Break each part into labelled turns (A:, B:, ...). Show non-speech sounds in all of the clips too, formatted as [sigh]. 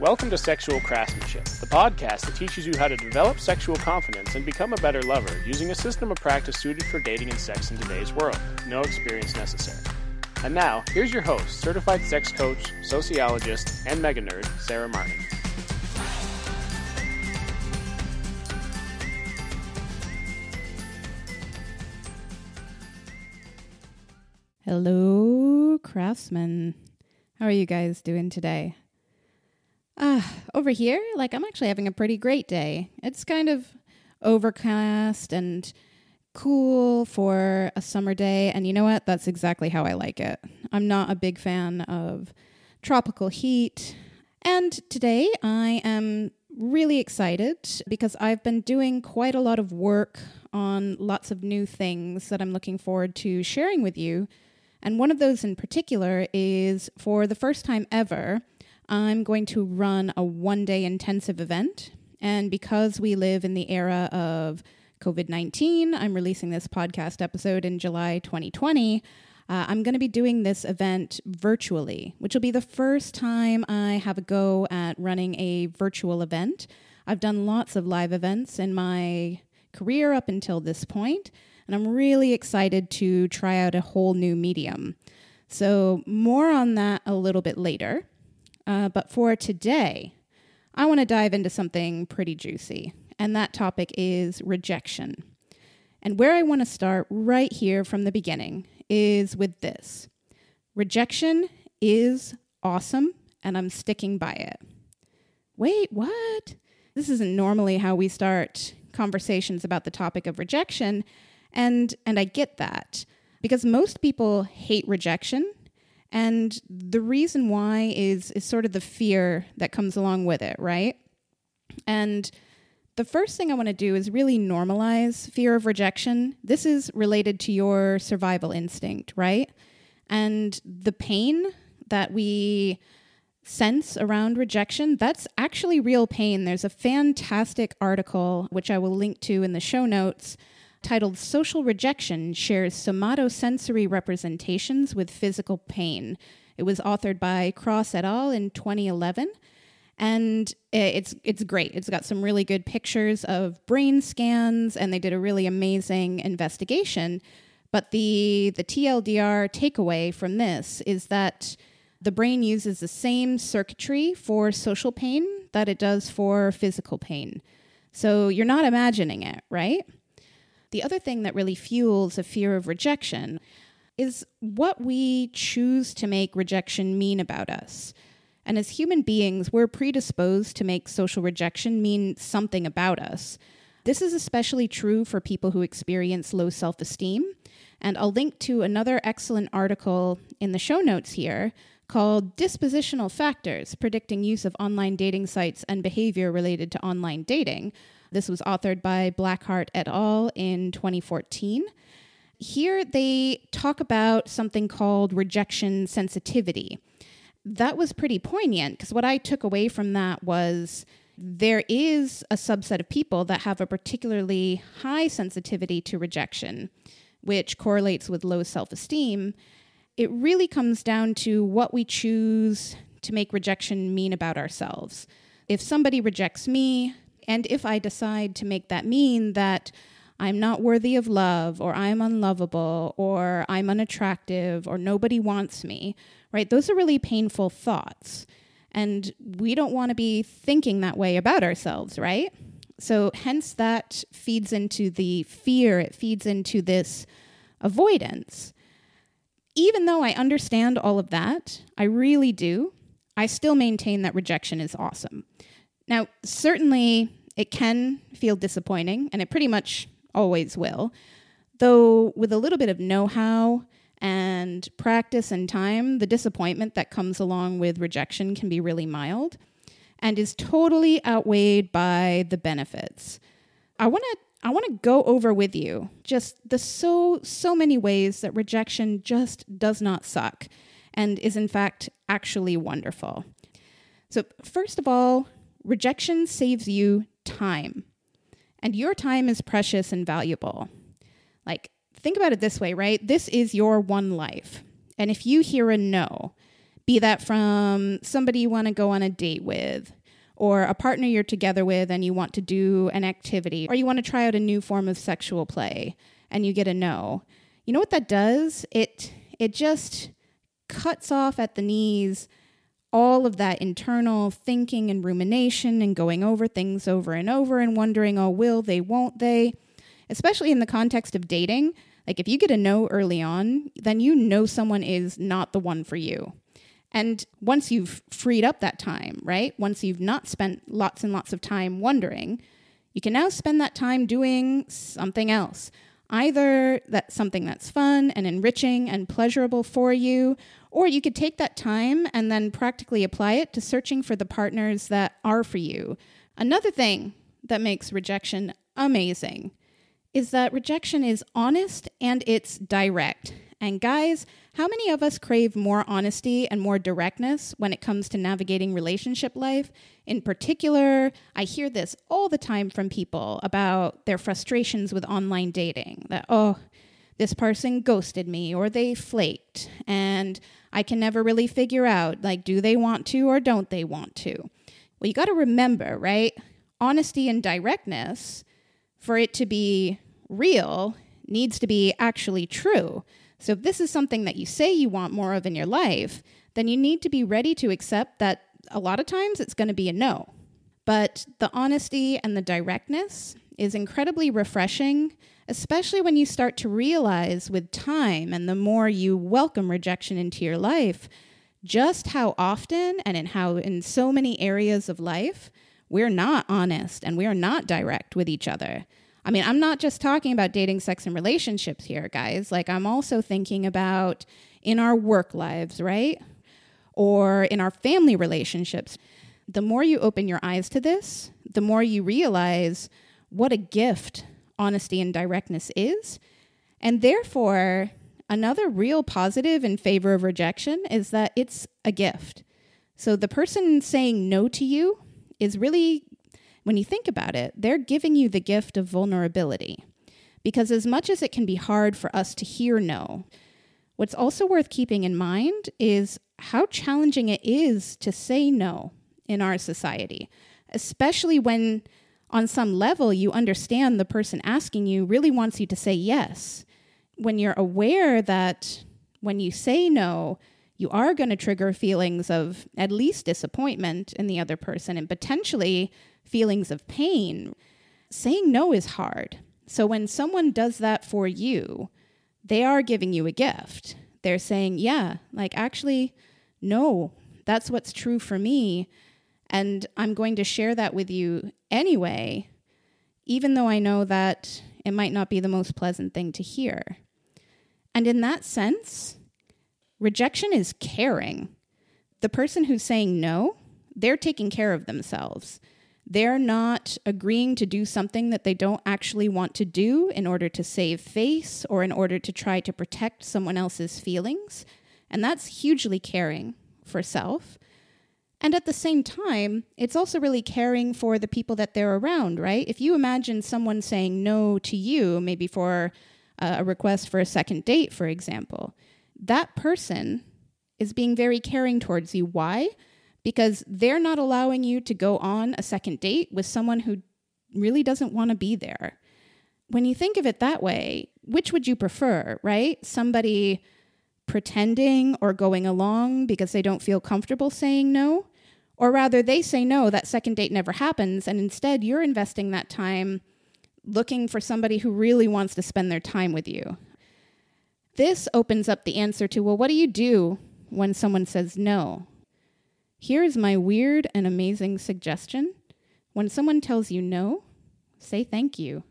A: Welcome to Sexual Craftsmanship, the podcast that teaches you how to develop sexual confidence and become a better lover using a system of practice suited for dating and sex in today's world. No experience necessary. And now, here's your host, certified sex coach, sociologist, and mega nerd, Sarah Martin.
B: Hello, craftsmen. How are you guys doing today? Uh, over here, like I'm actually having a pretty great day. It's kind of overcast and cool for a summer day, and you know what? That's exactly how I like it. I'm not a big fan of tropical heat. And today I am really excited because I've been doing quite a lot of work on lots of new things that I'm looking forward to sharing with you. And one of those in particular is for the first time ever, I'm going to run a one day intensive event. And because we live in the era of COVID 19, I'm releasing this podcast episode in July 2020. Uh, I'm going to be doing this event virtually, which will be the first time I have a go at running a virtual event. I've done lots of live events in my career up until this point, and I'm really excited to try out a whole new medium. So, more on that a little bit later. Uh, but for today, I want to dive into something pretty juicy, and that topic is rejection. And where I want to start right here from the beginning is with this rejection is awesome, and I'm sticking by it. Wait, what? This isn't normally how we start conversations about the topic of rejection, and, and I get that because most people hate rejection and the reason why is is sort of the fear that comes along with it, right? And the first thing I want to do is really normalize fear of rejection. This is related to your survival instinct, right? And the pain that we sense around rejection, that's actually real pain. There's a fantastic article, which I will link to in the show notes, titled Social Rejection Shares Somatosensory Representations with Physical Pain. It was authored by Kross et al. in 2011. And it's it's great. It's got some really good pictures of brain scans, and they did a really amazing investigation. But the the TLDR takeaway from this is that the brain uses the same circuitry for social pain that it does for physical pain. So you're not imagining it, right? The other thing that really fuels a fear of rejection is what we choose to make rejection mean about us. And as human beings, we're predisposed to make social rejection mean something about us. This is especially true for people who experience low self esteem. And I'll link to another excellent article in the show notes here called Dispositional Factors Predicting Use of Online Dating Sites and Behavior Related to Online Dating, this was authored by Blackhart et al. in 2014. Here they talk about something called rejection sensitivity. That was pretty poignant because what I took away from that was there is a subset of people that have a particularly high sensitivity to rejection, which correlates with low self esteem. It really comes down to what we choose to make rejection mean about ourselves. If somebody rejects me, and if I decide to make that mean that I'm not worthy of love, or I'm unlovable, or I'm unattractive, or nobody wants me, right? Those are really painful thoughts. And we don't want to be thinking that way about ourselves, right? So, hence, that feeds into the fear, it feeds into this avoidance. Even though I understand all of that, I really do, I still maintain that rejection is awesome. Now, certainly it can feel disappointing, and it pretty much always will. Though, with a little bit of know how and practice and time, the disappointment that comes along with rejection can be really mild and is totally outweighed by the benefits. I want to I want to go over with you just the so so many ways that rejection just does not suck and is in fact actually wonderful. So, first of all, Rejection saves you time, and your time is precious and valuable. Like, think about it this way, right? This is your one life. And if you hear a no, Be that from somebody you want to go on a date with, or a partner you're together with and you want to do an activity, or you want to try out a new form of sexual play and you get a no. You know what that does? It it just cuts off at the knees all of that internal thinking and rumination and going over things over and over and wondering, oh, will they, won't they? Especially in the context of dating. Like, if you get a no early on, then you know someone is not the one for you. And once you've freed up that time, right? Once you've not spent lots and lots of time wondering, you can now spend that time doing something else. Either that's something that's fun and enriching and pleasurable for you, or you could take that time and then practically apply it to searching for the partners that are for you. Another thing that makes rejection amazing is that rejection is honest and it's direct. And guys, how many of us crave more honesty and more directness when it comes to navigating relationship life? In particular, I hear this all the time from people about their frustrations with online dating that, oh, this person ghosted me or they flaked, and I can never really figure out like, do they want to or don't they want to? Well, you got to remember, right? Honesty and directness, for it to be real, needs to be actually true. So if this is something that you say you want more of in your life, then you need to be ready to accept that a lot of times it's going to be a no. But the honesty and the directness is incredibly refreshing, especially when you start to realize with time and the more you welcome rejection into your life, just how often and in how in so many areas of life we're not honest and we're not direct with each other. I mean, I'm not just talking about dating, sex, and relationships here, guys. Like, I'm also thinking about in our work lives, right? Or in our family relationships. The more you open your eyes to this, the more you realize what a gift honesty and directness is. And therefore, another real positive in favor of rejection is that it's a gift. So the person saying no to you is really when you think about it, they're giving you the gift of vulnerability. Because as much as it can be hard for us to hear no, what's also worth keeping in mind is how challenging it is to say no in our society, especially when on some level you understand the person asking you really wants you to say yes. When you're aware that when you say no, you are going to trigger feelings of at least disappointment in the other person and potentially feelings of pain, saying no is hard. So when someone does that for you, they are giving you a gift. They're saying, yeah, like actually, no, that's what's true for me. And I'm going to share that with you anyway, even though I know that it might not be the most pleasant thing to hear. And in that sense, rejection is caring. The person who's saying no, they're taking care of themselves. They're not agreeing to do something that they don't actually want to do in order to save face or in order to try to protect someone else's feelings. And that's hugely caring for self. And at the same time, it's also really caring for the people that they're around, right? If you imagine someone saying no to you, maybe for uh, a request for a second date, for example, that person is being very caring towards you. Why? Because they're not allowing you to go on a second date with someone who really doesn't want to be there. When you think of it that way, which would you prefer, right? Somebody pretending or going along because they don't feel comfortable saying no? Or rather, they say no, that second date never happens, and instead you're investing that time looking for somebody who really wants to spend their time with you. This opens up the answer to well, what do you do when someone says no? Here is my weird and amazing suggestion. When someone tells you no, say thank you.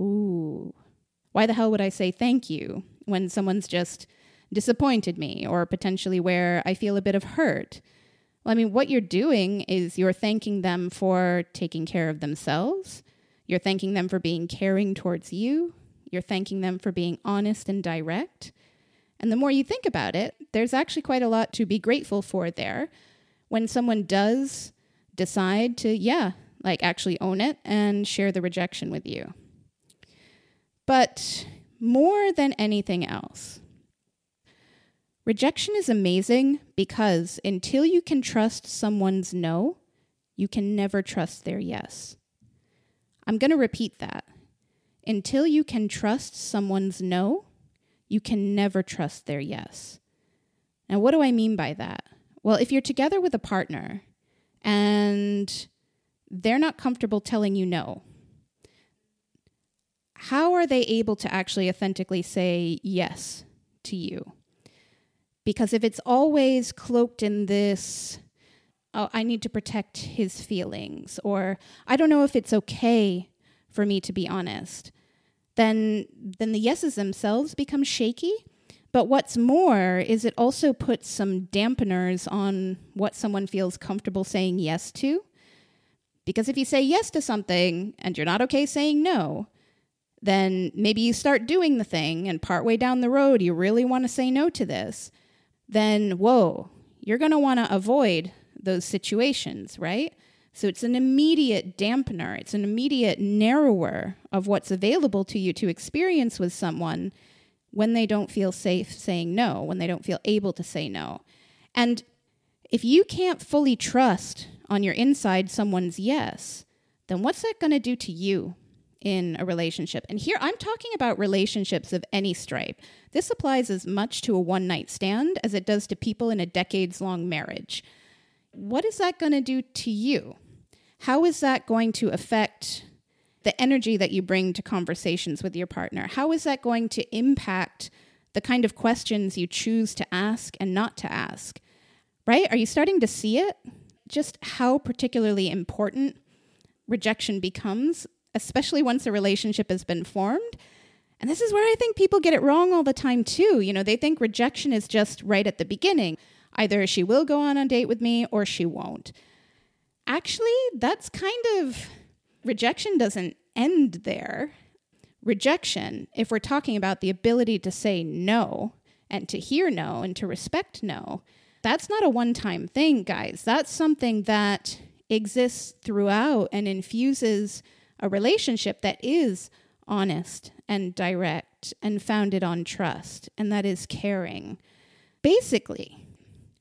B: Ooh. Why the hell would I say thank you when someone's just disappointed me or potentially where I feel a bit of hurt? Well, I mean, what you're doing is you're thanking them for taking care of themselves. You're thanking them for being caring towards you. You're thanking them for being honest and direct. And the more you think about it, there's actually quite a lot to be grateful for there when someone does decide to, yeah, like actually own it and share the rejection with you. But more than anything else, Rejection is amazing because until you can trust someone's no, you can never trust their yes. I'm going to repeat that. Until you can trust someone's no, you can never trust their yes. Now, what do I mean by that? Well, if you're together with a partner and they're not comfortable telling you no, how are they able to actually authentically say yes to you? Because if it's always cloaked in this, oh, I need to protect his feelings, or I don't know if it's okay for me to be honest, then then the yeses themselves become shaky. But what's more is it also puts some dampeners on what someone feels comfortable saying yes to. Because if you say yes to something and you're not okay saying no, then maybe you start doing the thing and partway down the road you really want to say no to this, then whoa, you're going to want to avoid those situations, right? So it's an immediate dampener, it's an immediate narrower of what's available to you to experience with someone when they don't feel safe saying no, when they don't feel able to say no. And if you can't fully trust on your inside someone's yes, then what's that going to do to you in a relationship. And here I'm talking about relationships of any stripe. This applies as much to a one night stand as it does to people in a decades long marriage. What is that going to do to you? How is that going to affect the energy that you bring to conversations with your partner? How is that going to impact the kind of questions you choose to ask and not to ask? Right? Are you starting to see it? Just how particularly important rejection becomes especially once a relationship has been formed. And this is where I think people get it wrong all the time, too. You know, they think rejection is just right at the beginning. Either she will go on a date with me or she won't. Actually, that's kind of rejection doesn't end there. Rejection, if we're talking about the ability to say no and to hear no and to respect no, that's not a one time thing, guys. That's something that exists throughout and infuses a relationship that is honest and direct and founded on trust, and that is caring. Basically,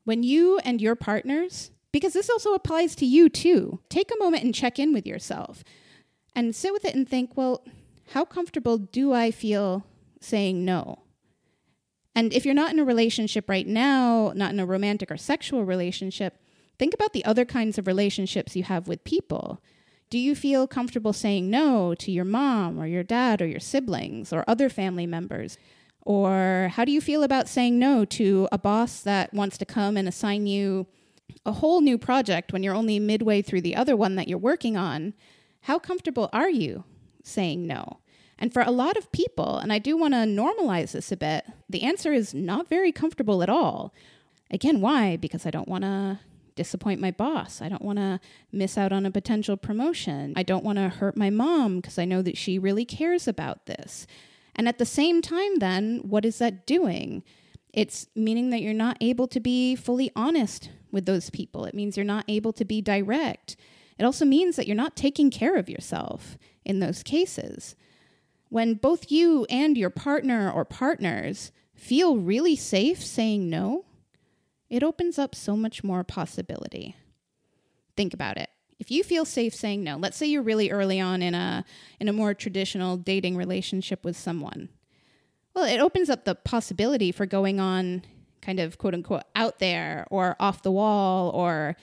B: when you and your partners, because this also applies to you too, take a moment and check in with yourself and sit with it and think, well, how comfortable do I feel saying no? And if you're not in a relationship right now, not in a romantic or sexual relationship, think about the other kinds of relationships you have with people. Do you feel comfortable saying no to your mom or your dad or your siblings or other family members? Or how do you feel about saying no to a boss that wants to come and assign you a whole new project when you're only midway through the other one that you're working on? How comfortable are you saying no? And for a lot of people, and I do want to normalize this a bit, the answer is not very comfortable at all. Again, why? Because I don't want to disappoint my boss. I don't want to miss out on a potential promotion. I don't want to hurt my mom because I know that she really cares about this. And at the same time, then, what is that doing? It's meaning that you're not able to be fully honest with those people. It means you're not able to be direct. It also means that you're not taking care of yourself in those cases. When both you and your partner or partners feel really safe saying no, it opens up so much more possibility. Think about it. If you feel safe saying no, let's say you're really early on in a in a more traditional dating relationship with someone. Well, it opens up the possibility for going on kind of quote unquote out there or off the wall or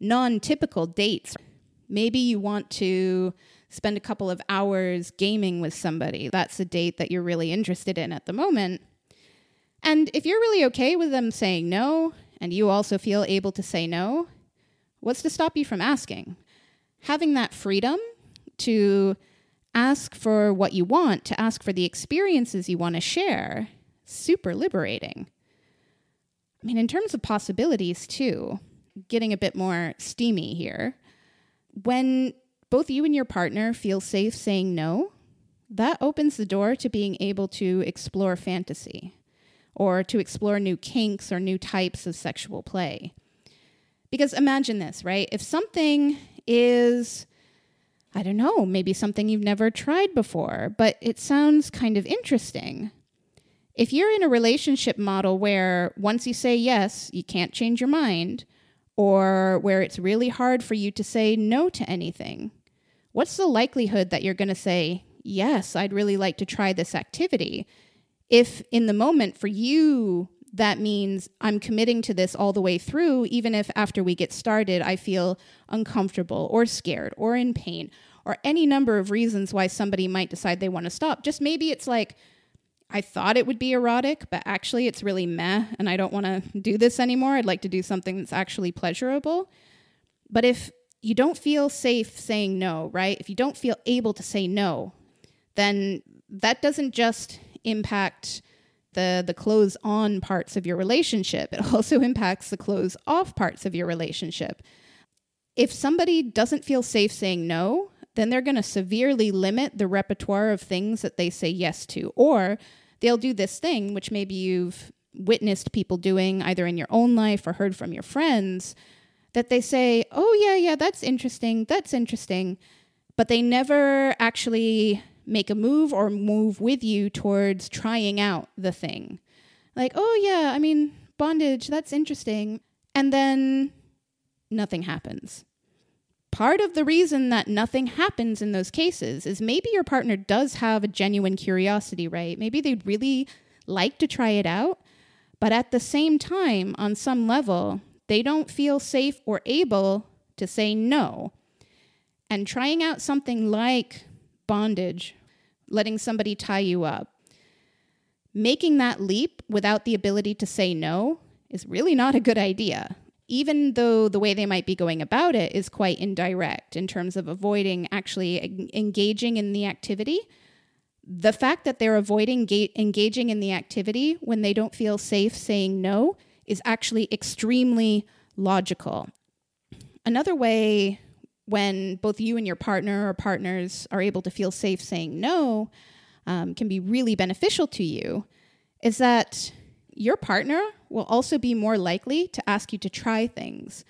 B: non-typical dates. Maybe you want to spend a couple of hours gaming with somebody. That's a date that you're really interested in at the moment. And if you're really okay with them saying no, and you also feel able to say no, what's to stop you from asking? Having that freedom to ask for what you want, to ask for the experiences you want to share, super liberating. I mean, in terms of possibilities, too, getting a bit more steamy here, when both you and your partner feel safe saying no, that opens the door to being able to explore fantasy or to explore new kinks or new types of sexual play. Because imagine this, right? If something is, I don't know, maybe something you've never tried before, but it sounds kind of interesting. If you're in a relationship model where once you say yes, you can't change your mind, or where it's really hard for you to say no to anything, what's the likelihood that you're going to say, Yes, I'd really like to try this activity? If in the moment for you, that means I'm committing to this all the way through, even if after we get started, I feel uncomfortable or scared or in pain or any number of reasons why somebody might decide they want to stop. Just maybe it's like, I thought it would be erotic, but actually it's really meh, and I don't want to do this anymore. I'd like to do something that's actually pleasurable. But if you don't feel safe saying no, right? If you don't feel able to say no, then that doesn't just impact the the close on parts of your relationship. [laughs] It also impacts the close off parts of your relationship. If somebody doesn't feel safe saying no, then they're going to severely limit the repertoire of things that they say yes to or they'll do this thing which maybe you've witnessed people doing either in your own life or heard from your friends that they say, "Oh yeah, yeah, that's interesting. That's interesting." But they never actually make a move or move with you towards trying out the thing. Like, oh, yeah, I mean, bondage, that's interesting. And then nothing happens. Part of the reason that nothing happens in those cases is maybe your partner does have a genuine curiosity, right? Maybe they'd really like to try it out, but at the same time, on some level, they don't feel safe or able to say no. And trying out something like bondage letting somebody tie you up. Making that leap without the ability to say no is really not a good idea, even though the way they might be going about it is quite indirect in terms of avoiding actually engaging in the activity. The fact that they're avoiding ga- engaging in the activity when they don't feel safe saying no is actually extremely logical. Another way when both you and your partner or partners are able to feel safe saying no um, can be really beneficial to you is that your partner will also be more likely to ask you to try things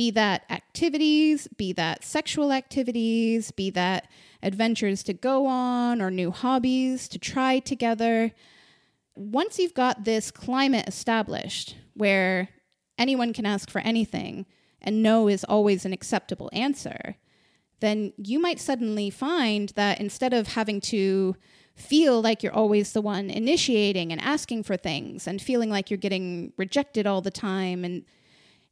B: be that activities, be that sexual activities, be that adventures to go on or new hobbies to try together. Once you've got this climate established where anyone can ask for anything, and no is always an acceptable answer, then you might suddenly find that instead of having to feel like you're always the one initiating and asking for things and feeling like you're getting rejected all the time, and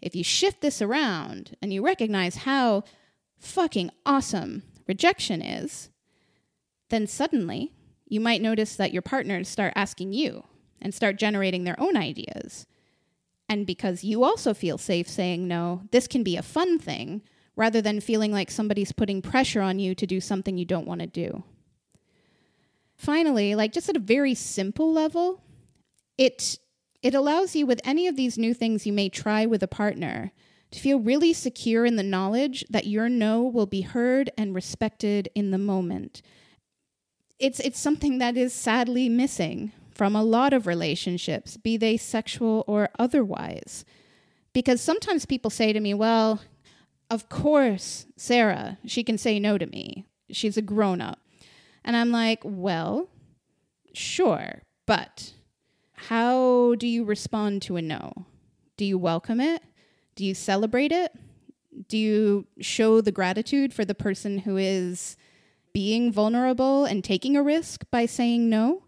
B: if you shift this around and you recognize how fucking awesome rejection is, then suddenly you might notice that your partners start asking you and start generating their own ideas and because you also feel safe saying no, this can be a fun thing rather than feeling like somebody's putting pressure on you to do something you don't want to do. Finally, like just at a very simple level, it it allows you with any of these new things you may try with a partner to feel really secure in the knowledge that your no will be heard and respected in the moment. It's it's something that is sadly missing from a lot of relationships, be they sexual or otherwise. Because sometimes people say to me, well, of course, Sarah, she can say no to me. She's a grown up. And I'm like, well, sure, but how do you respond to a no? Do you welcome it? Do you celebrate it? Do you show the gratitude for the person who is being vulnerable and taking a risk by saying no?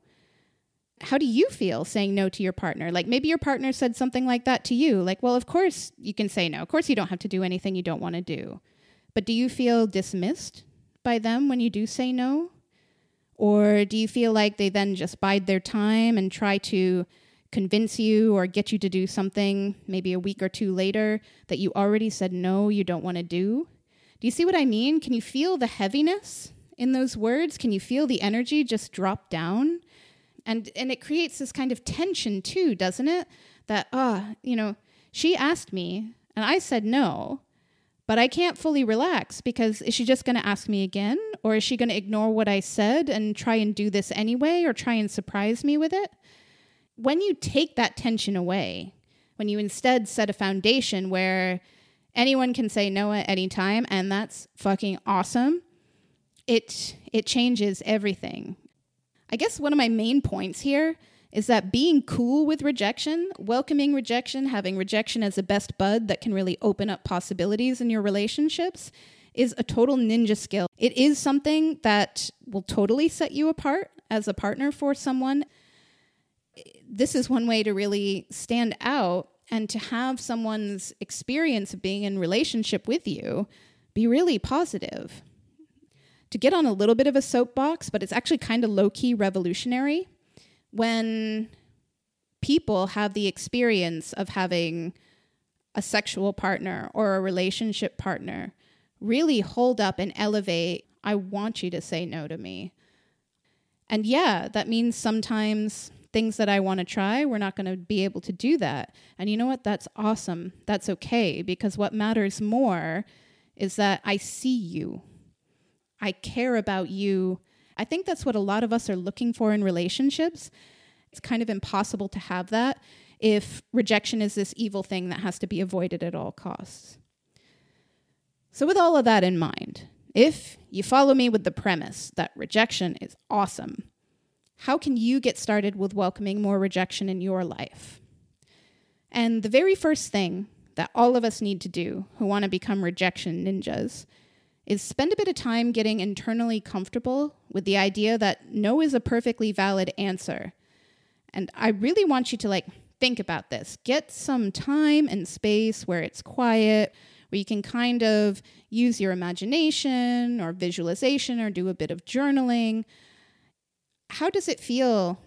B: how do you feel saying no to your partner? Like maybe your partner said something like that to you. Like, well, of course you can say no. Of course you don't have to do anything you don't want to do. But do you feel dismissed by them when you do say no? Or do you feel like they then just bide their time and try to convince you or get you to do something maybe a week or two later that you already said no, you don't want to do? Do you see what I mean? Can you feel the heaviness in those words? Can you feel the energy just drop down? and and it creates this kind of tension too doesn't it that ah uh, you know she asked me and i said no but i can't fully relax because is she just going to ask me again? Or is she going to ignore what i said and try and do this anyway or try and surprise me with it? When you take that tension away when you instead set a foundation where anyone can say no at any time and that's fucking awesome it it changes everything. I guess one of my main points here is that being cool with rejection, welcoming rejection, having rejection as a best bud that can really open up possibilities in your relationships is a total ninja skill. It is something that will totally set you apart as a partner for someone. This is one way to really stand out and to have someone's experience of being in relationship with you be really positive. To get on a little bit of a soapbox, but it's actually kind of low key revolutionary when people have the experience of having a sexual partner or a relationship partner really hold up and elevate, I want you to say no to me. And yeah, that means sometimes things that I want to try, we're not going to be able to do that. And you know what? That's awesome. That's okay because what matters more is that I see you. I care about you I think that's what a lot of us are looking for in relationships. It's kind of impossible to have that if rejection is this evil thing that has to be avoided at all costs. So, with all of that in mind, if you follow me with the premise that rejection is awesome, how can you get started with welcoming more rejection in your life? And the very first thing that all of us need to do who want to become rejection ninjas is spend a bit of time getting internally comfortable with the idea that no is a perfectly valid answer. And I really want you to like think about this. Get some time and space where it's quiet, where you can kind of use your imagination or visualization or do a bit of journaling. How does it feel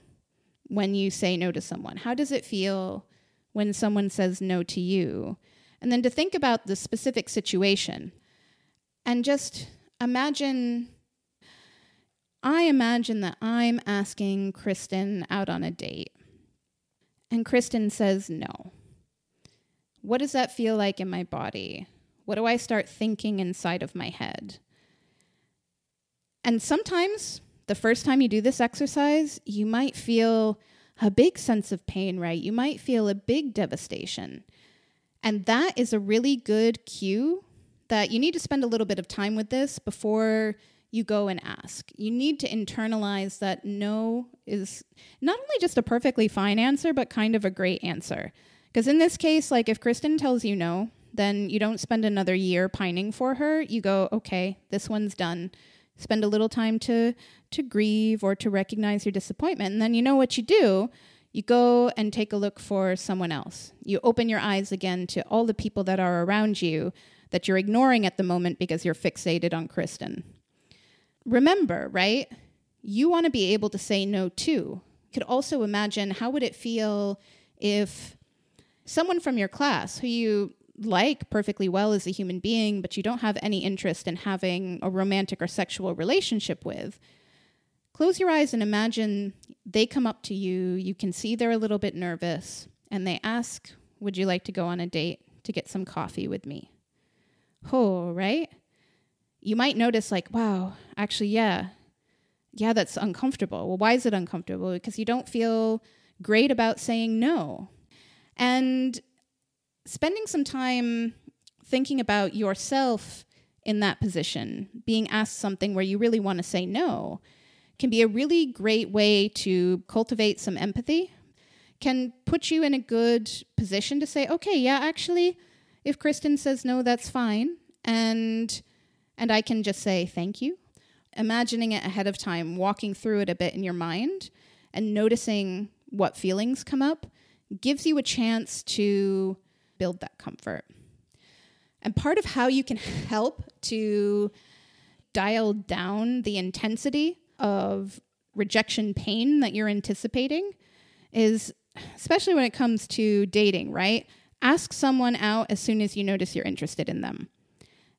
B: when you say no to someone? How does it feel when someone says no to you? And then to think about the specific situation. And just imagine I imagine that I'm asking Kristen out on a date. And Kristen says no. What does that feel like in my body? What do I start thinking inside of my head? And sometimes, the first time you do this exercise, you might feel a big sense of pain, right? You might feel a big devastation. And that is a really good cue that you need to spend a little bit of time with this before you go and ask. You need to internalize that no is not only just a perfectly fine answer, but kind of a great answer. Because in this case, like if Kristen tells you no, then you don't spend another year pining for her. You go, okay, this one's done. Spend a little time to to grieve or to recognize your disappointment. And then you know what you do? You go and take a look for someone else. You open your eyes again to all the people that are around you that you're ignoring at the moment because you're fixated on Kristen. Remember, right? You want to be able to say no too. You could also imagine how would it feel if someone from your class who you like perfectly well as a human being, but you don't have any interest in having a romantic or sexual relationship with, close your eyes and imagine they come up to you. You can see they're a little bit nervous, and they ask, Would you like to go on a date to get some coffee with me? Oh, right? You might notice, like, wow, actually, yeah, yeah, that's uncomfortable. Well, why is it uncomfortable? Because you don't feel great about saying no. And spending some time thinking about yourself in that position, being asked something where you really want to say no, can be a really great way to cultivate some empathy, can put you in a good position to say, okay, yeah, actually, if Kristen says no, that's fine. And and I can just say thank you. Imagining it ahead of time, walking through it a bit in your mind and noticing what feelings come up gives you a chance to build that comfort. And part of how you can [laughs] help to dial down the intensity of rejection pain that you're anticipating is especially when it comes to dating, right? Ask someone out as soon as you notice you're interested in them.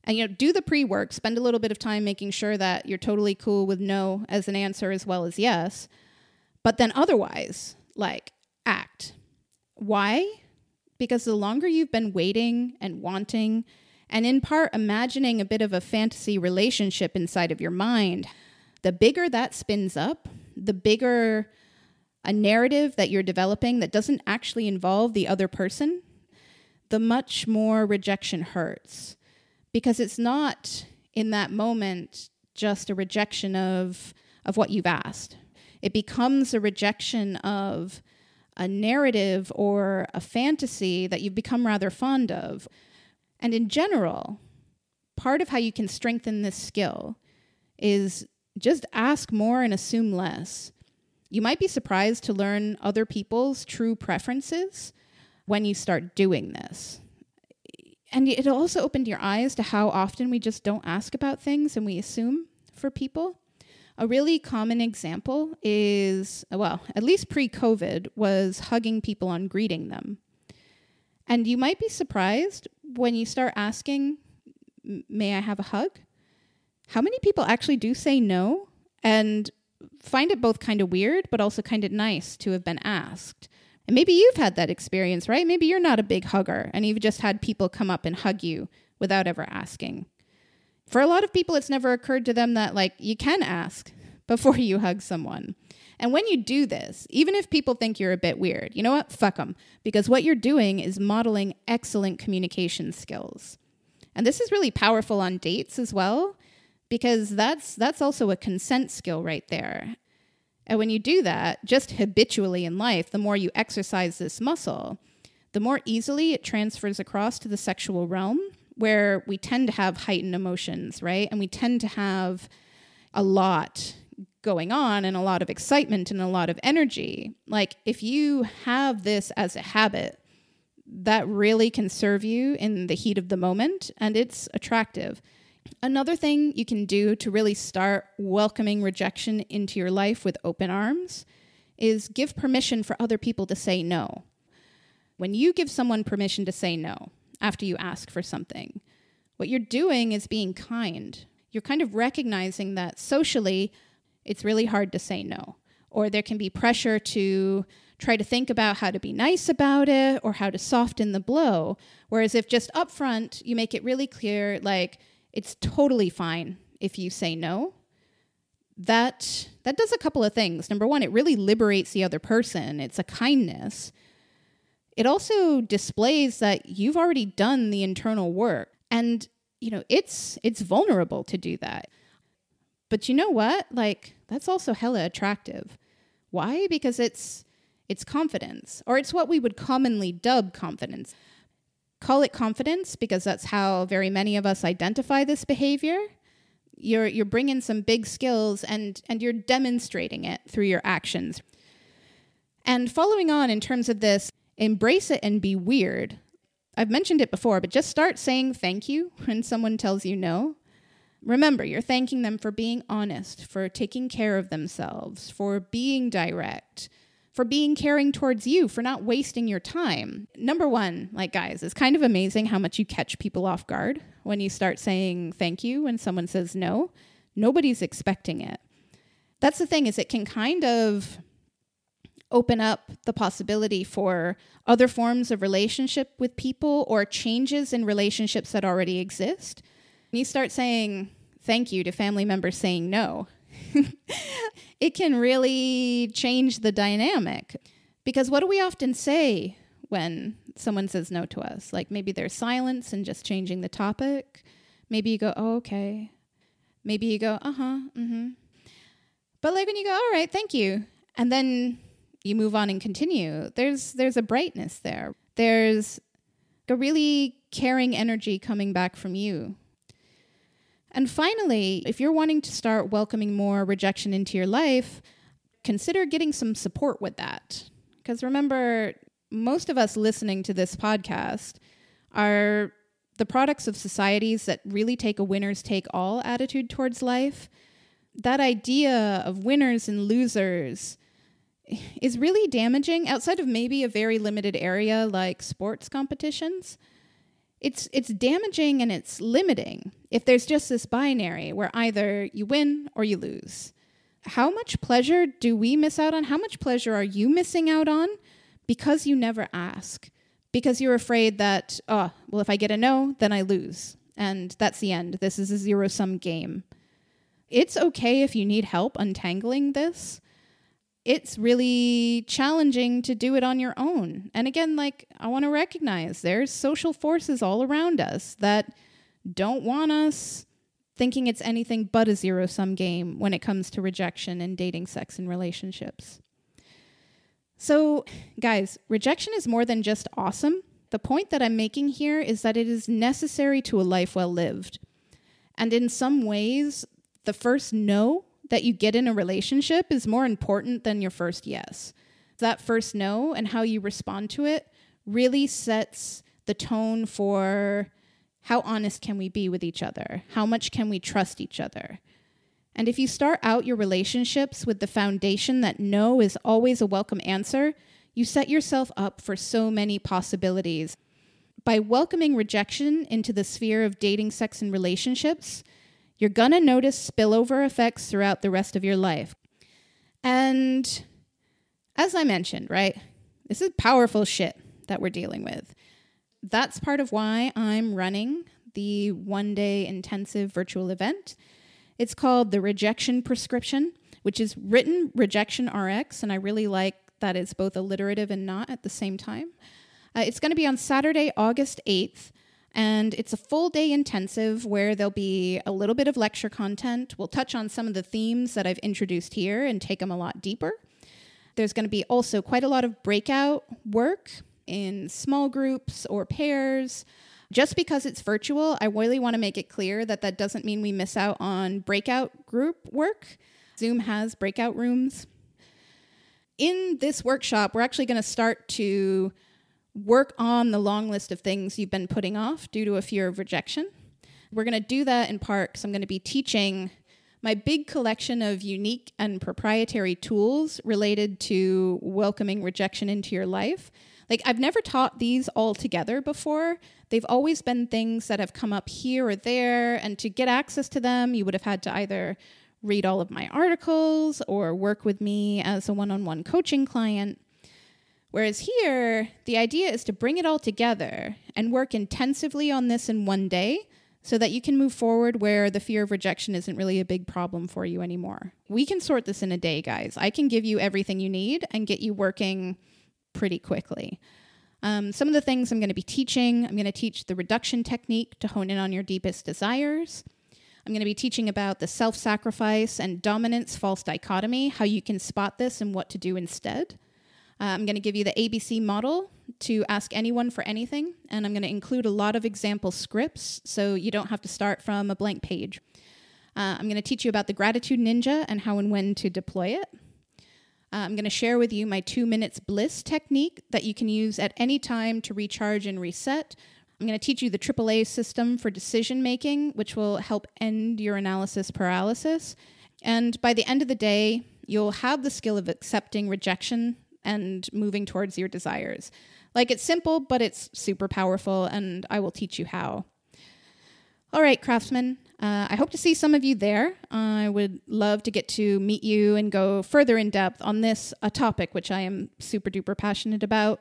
B: And you know, do the pre-work, spend a little bit of time making sure that you're totally cool with no as an answer as well as yes. But then otherwise, like act. Why? Because the longer you've been waiting and wanting and in part imagining a bit of a fantasy relationship inside of your mind, the bigger that spins up, the bigger a narrative that you're developing that doesn't actually involve the other person the much more rejection hurts because it's not in that moment just a rejection of of what you've asked. It becomes a rejection of a narrative or a fantasy that you've become rather fond of. And in general, part of how you can strengthen this skill is just ask more and assume less. You might be surprised to learn other people's true preferences when you start doing this. And it also opened your eyes to how often we just don't ask about things and we assume for people. A really common example is, well, at least pre COVID, was hugging people on greeting them. And you might be surprised when you start asking, May I have a hug? How many people actually do say no and find it both kind of weird, but also kind of nice to have been asked? And maybe you've had that experience, right? Maybe you're not a big hugger and you've just had people come up and hug you without ever asking. For a lot of people, it's never occurred to them that, like, you can ask [laughs] before you hug someone. And when you do this, even if people think you're a bit weird, you know what? Fuck them. Because what you're doing is modeling excellent communication skills. And this is really powerful on dates as well, because that's that's also a consent skill right there. And when you do that, just habitually in life, the more you exercise this muscle, the more easily it transfers across to the sexual realm where we tend to have heightened emotions, right? And we tend to have a lot going on and a lot of excitement and a lot of energy. Like if you have this as a habit, that really can serve you in the heat of the moment and it's attractive. Another thing you can do to really start welcoming rejection into your life with open arms is give permission for other people to say no. When you give someone permission to say no after you ask for something, what you're doing is being kind. You're kind of recognizing that socially, it's really hard to say no. Or there can be pressure to try to think about how to be nice about it or how to soften the blow. Whereas if just upfront you make it really clear, like, it's totally fine if you say no. That that does a couple of things. Number one, it really liberates the other person. It's a kindness. It also displays that you've already done the internal work. And you know, it's it's vulnerable to do that. But you know what? Like that's also hella attractive. Why? Because it's it's confidence, or it's what we would commonly dub confidence call it confidence because that's how very many of us identify this behavior. You're you're bringing some big skills and and you're demonstrating it through your actions. And following on in terms of this embrace it and be weird. I've mentioned it before but just start saying thank you [laughs] when someone tells you no. Remember you're thanking them for being honest for taking care of themselves for being direct for being caring towards you, for not wasting your time. Number one, like guys, it's kind of amazing how much you catch people off guard when you start saying thank you when someone says no. Nobody's expecting it. That's the thing is it can kind of open up the possibility for other forms of relationship with people or changes in relationships that already exist. When you start saying thank you to family members saying no, [laughs] it can really change the dynamic. Because what do we often say when someone says no to us? Like maybe there's silence and just changing the topic. Maybe you go, oh, okay. Maybe you go, uh huh, mm hmm. But like when you go, all right, thank you. And then you move on and continue, there's there's a brightness there. There's a really caring energy coming back from you and finally, if you're wanting to start welcoming more rejection into your life, consider getting some support with that. Because remember, most of us listening to this podcast are the products of societies that really take a winners take all attitude towards life. That idea of winners and losers is really damaging outside of maybe a very limited area like sports competitions it's it's damaging and it's limiting if there's just this binary where either you win or you lose. How much pleasure do we miss out on? How much pleasure are you missing out on because you never ask? Because you're afraid that, oh, well, if I get a no, then I lose. And that's the end. This is a zero sum game. It's okay if you need help untangling this it's really challenging to do it on your own. And again, like I want to recognize there's social forces all around us that don't want us thinking it's anything but a zero sum game when it comes to rejection and dating, sex, and relationships. So, guys, rejection is more than just awesome. The point that I'm making here is that it is necessary to a life well lived. And in some ways, the first no that you get in a relationship is more important than your first yes. That first no and how you respond to it really sets the tone for how honest can we be with each other? How much can we trust each other? And if you start out your relationships with the foundation that no is always a welcome answer, you set yourself up for so many possibilities. By welcoming rejection into the sphere of dating, sex, and relationships, you're gonna notice spillover effects throughout the rest of your life. And as I mentioned, right, this is powerful shit that we're dealing with. That's part of why I'm running the one day intensive virtual event. It's called the Rejection Prescription, which is written Rejection RX, and I really like that it's both alliterative and not at the same time. Uh, it's going to be on Saturday, August 8th, and it's a full day intensive where there'll be a little bit of lecture content. We'll touch on some of the themes that I've introduced here and take them a lot deeper. There's going to be also quite a lot of breakout work in small groups or pairs. Just because it's virtual, I really want to make it clear that that doesn't mean we miss out on breakout group work. Zoom has breakout rooms. In this workshop, we're actually going to start to work on the long list of things you've been putting off due to a fear of rejection. We're going to do that in part because I'm going to be teaching my big collection of unique and proprietary tools related to welcoming rejection into your life. Like, I've never taught these all together before. They've always been things that have come up here or there, and to get access to them, you would have had to either read all of my articles or work with me as a one on one coaching client. Whereas here, the idea is to bring it all together and work intensively on this in one day so that you can move forward where the fear of rejection isn't really a big problem for you anymore. We can sort this in a day, guys. I can give you everything you need and get you working pretty quickly. Um, some of the things I'm going to be teaching I'm going to teach the reduction technique to hone in on your deepest desires. I'm going to be teaching about the self sacrifice and dominance false dichotomy, how you can spot this and what to do instead. Uh, I'm going to give you the ABC model to ask anyone for anything, and I'm going to include a lot of example scripts so you don't have to start from a blank page. Uh, I'm going to teach you about the gratitude ninja and how and when to deploy it. Uh, I'm going to share with you my two minutes bliss technique that you can use at any time to recharge and reset. I'm going to teach you the AAA system for decision making, which will help end your analysis paralysis. And by the end of the day, you'll have the skill of accepting rejection and moving towards your desires. Like it's simple, but it's super powerful, and I will teach you how. All right, craftsmen, uh, I hope to see some of you there. I would love to get to meet you and go further in depth on this, a topic which I am super duper passionate about.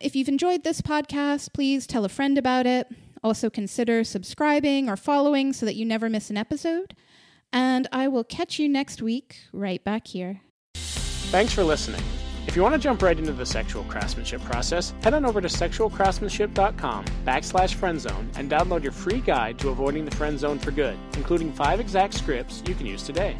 B: If you've enjoyed this podcast, please tell a friend about it. Also, consider subscribing or following so that you never miss an episode. And I will catch you next week right back here.
A: Thanks for listening. If you want to jump right into the sexual craftsmanship process, head on over to sexualcraftsmanship.com backslash friendzone and download your free guide to avoiding the friend zone for good, including five exact scripts you can use today.